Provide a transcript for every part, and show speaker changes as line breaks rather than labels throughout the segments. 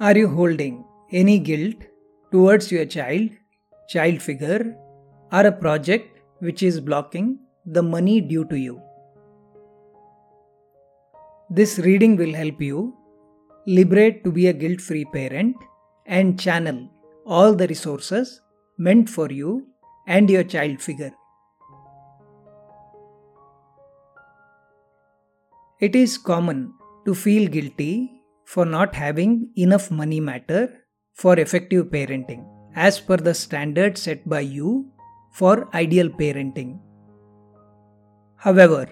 Are you holding any guilt towards your child, child figure, or a project which is blocking the money due to you? This reading will help you liberate to be a guilt free parent and channel all the resources meant for you and your child figure. It is common to feel guilty for not having enough money matter for effective parenting as per the standard set by you for ideal parenting. However,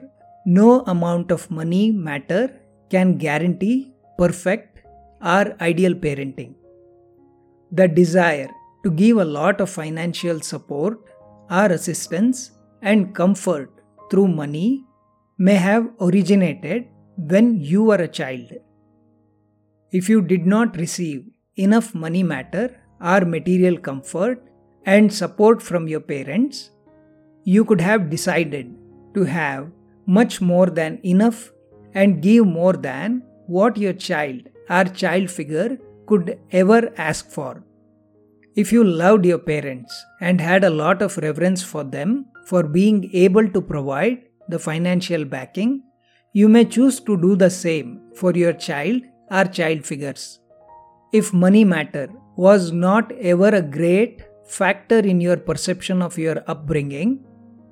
no amount of money matter can guarantee perfect or ideal parenting. The desire to give a lot of financial support or assistance and comfort through money may have originated when you were a child. If you did not receive enough money matter or material comfort and support from your parents, you could have decided to have much more than enough and give more than what your child or child figure could ever ask for. If you loved your parents and had a lot of reverence for them for being able to provide the financial backing, you may choose to do the same for your child or child figures. If money matter was not ever a great factor in your perception of your upbringing,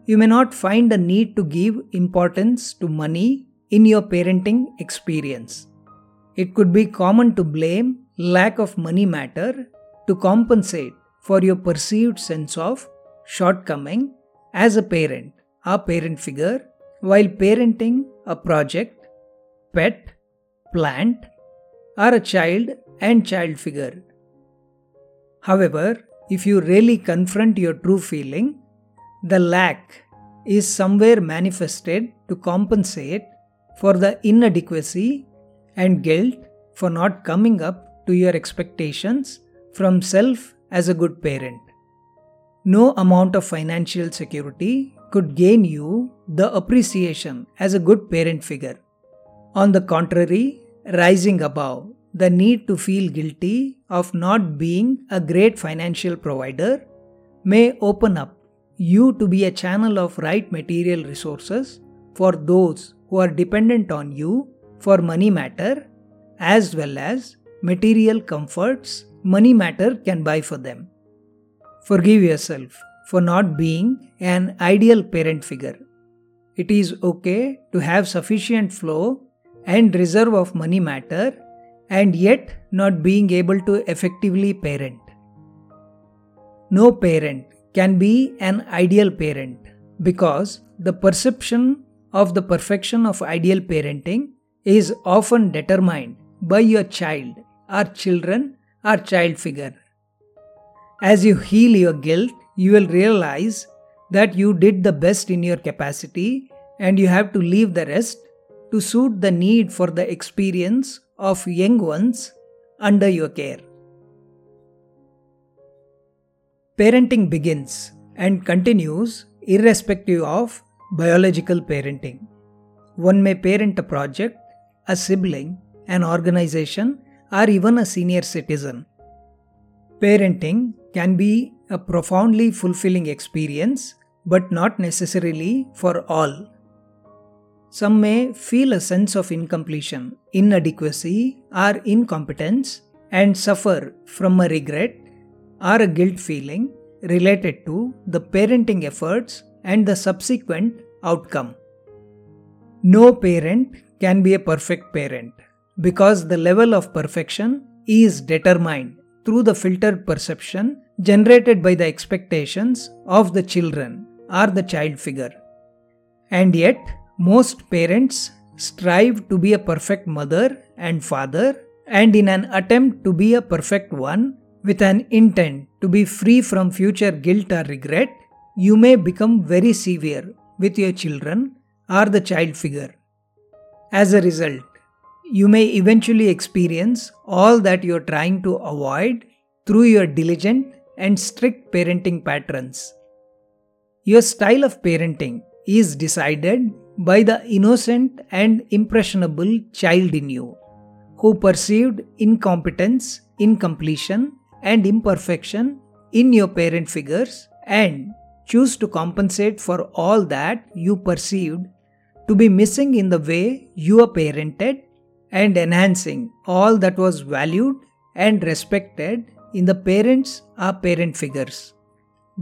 you may not find a need to give importance to money in your parenting experience. It could be common to blame lack of money matter to compensate for your perceived sense of shortcoming as a parent, a parent figure, while parenting a project, pet, plant, or a child and child figure. However, if you really confront your true feeling, the lack is somewhere manifested to compensate for the inadequacy and guilt for not coming up to your expectations from self as a good parent. No amount of financial security could gain you the appreciation as a good parent figure. On the contrary, rising above the need to feel guilty of not being a great financial provider may open up you to be a channel of right material resources for those who are dependent on you for money matter as well as material comforts money matter can buy for them. Forgive yourself for not being an ideal parent figure. It is okay to have sufficient flow and reserve of money matter and yet not being able to effectively parent. No parent can be an ideal parent because the perception of the perfection of ideal parenting is often determined by your child or children or child figure. As you heal your guilt, you will realize that you did the best in your capacity and you have to leave the rest to suit the need for the experience of young ones under your care. Parenting begins and continues irrespective of biological parenting. One may parent a project, a sibling, an organization, or even a senior citizen. Parenting can be a profoundly fulfilling experience, but not necessarily for all. Some may feel a sense of incompletion, inadequacy, or incompetence and suffer from a regret or a guilt feeling related to the parenting efforts and the subsequent outcome. No parent can be a perfect parent because the level of perfection is determined through the filtered perception generated by the expectations of the children or the child figure. And yet, most parents strive to be a perfect mother and father, and in an attempt to be a perfect one, with an intent to be free from future guilt or regret, you may become very severe with your children or the child figure. As a result, you may eventually experience all that you're trying to avoid through your diligent and strict parenting patterns. Your style of parenting is decided by the innocent and impressionable child in you, who perceived incompetence, incompletion, and imperfection in your parent figures and choose to compensate for all that you perceived to be missing in the way you are parented and enhancing all that was valued and respected in the parents or parent figures.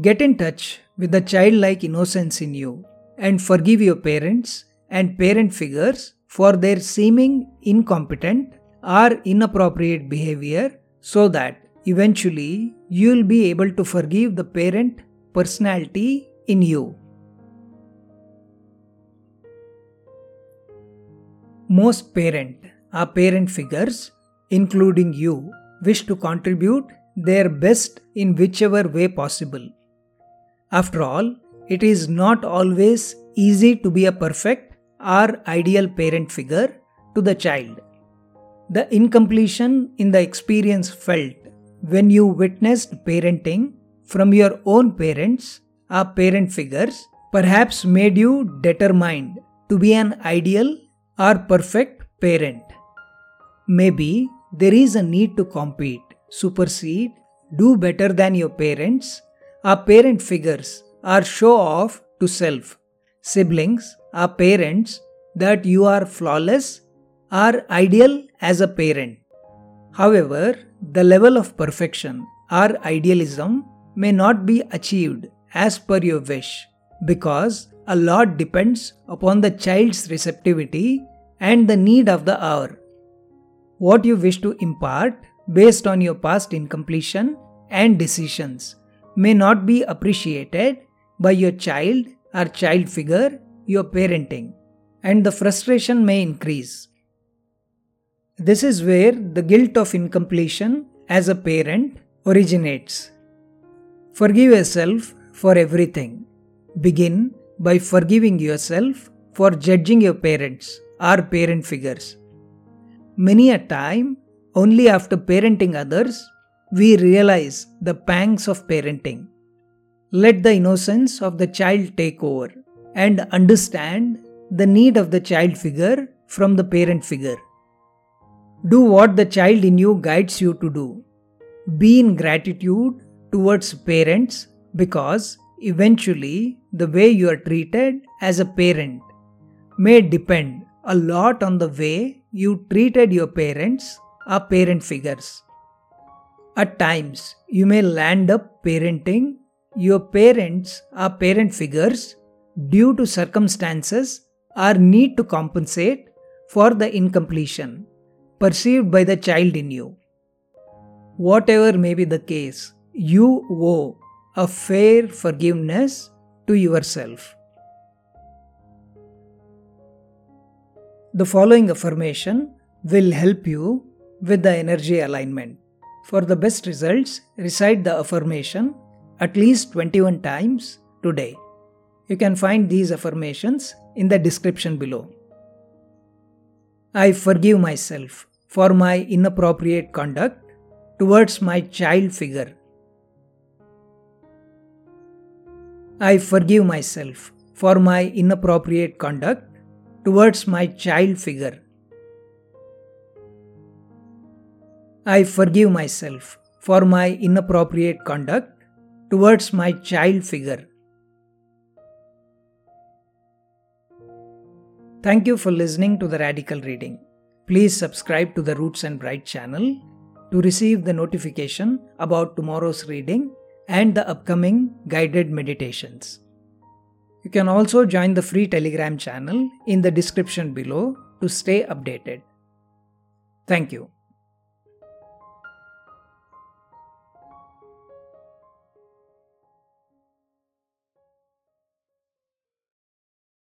Get in touch with the childlike innocence in you and forgive your parents and parent figures for their seeming incompetent or inappropriate behavior so that eventually you will be able to forgive the parent personality in you. Most parent or parent figures, including you, wish to contribute their best in whichever way possible. After all, it is not always easy to be a perfect or ideal parent figure to the child. The incompletion in the experience felt when you witnessed parenting from your own parents or parent figures perhaps made you determined to be an ideal or perfect parent. Maybe there is a need to compete, supersede, do better than your parents or parent figures or show off to self, siblings or parents that you are flawless or ideal as a parent. However, the level of perfection or idealism may not be achieved as per your wish because a lot depends upon the child's receptivity and the need of the hour. What you wish to impart based on your past incompletion and decisions may not be appreciated by your child or child figure you're parenting, and the frustration may increase. This is where the guilt of incompletion as a parent originates. Forgive yourself for everything. Begin by forgiving yourself for judging your parents or parent figures. Many a time, only after parenting others, we realize the pangs of parenting. Let the innocence of the child take over and understand the need of the child figure from the parent figure. Do what the child in you guides you to do. Be in gratitude towards parents because eventually the way you are treated as a parent may depend a lot on the way you treated your parents or parent figures. At times, you may land up parenting your parents or parent figures due to circumstances or need to compensate for the incompletion perceived by the child in you. Whatever may be the case, you owe a fair forgiveness to yourself. The following affirmation will help you with the energy alignment. For the best results, recite the affirmation at least 21 times today. You can find these affirmations in the description below. I forgive myself for my inappropriate conduct towards my child figure. I forgive myself for my inappropriate conduct towards my child figure. I forgive myself for my inappropriate conduct towards my child figure. Thank you for listening to the Radical Reading. Please subscribe to the Roots and Bright channel to receive the notification about tomorrow's reading and the upcoming guided meditations. You can also join the free Telegram channel in the description below to stay updated. Thank you.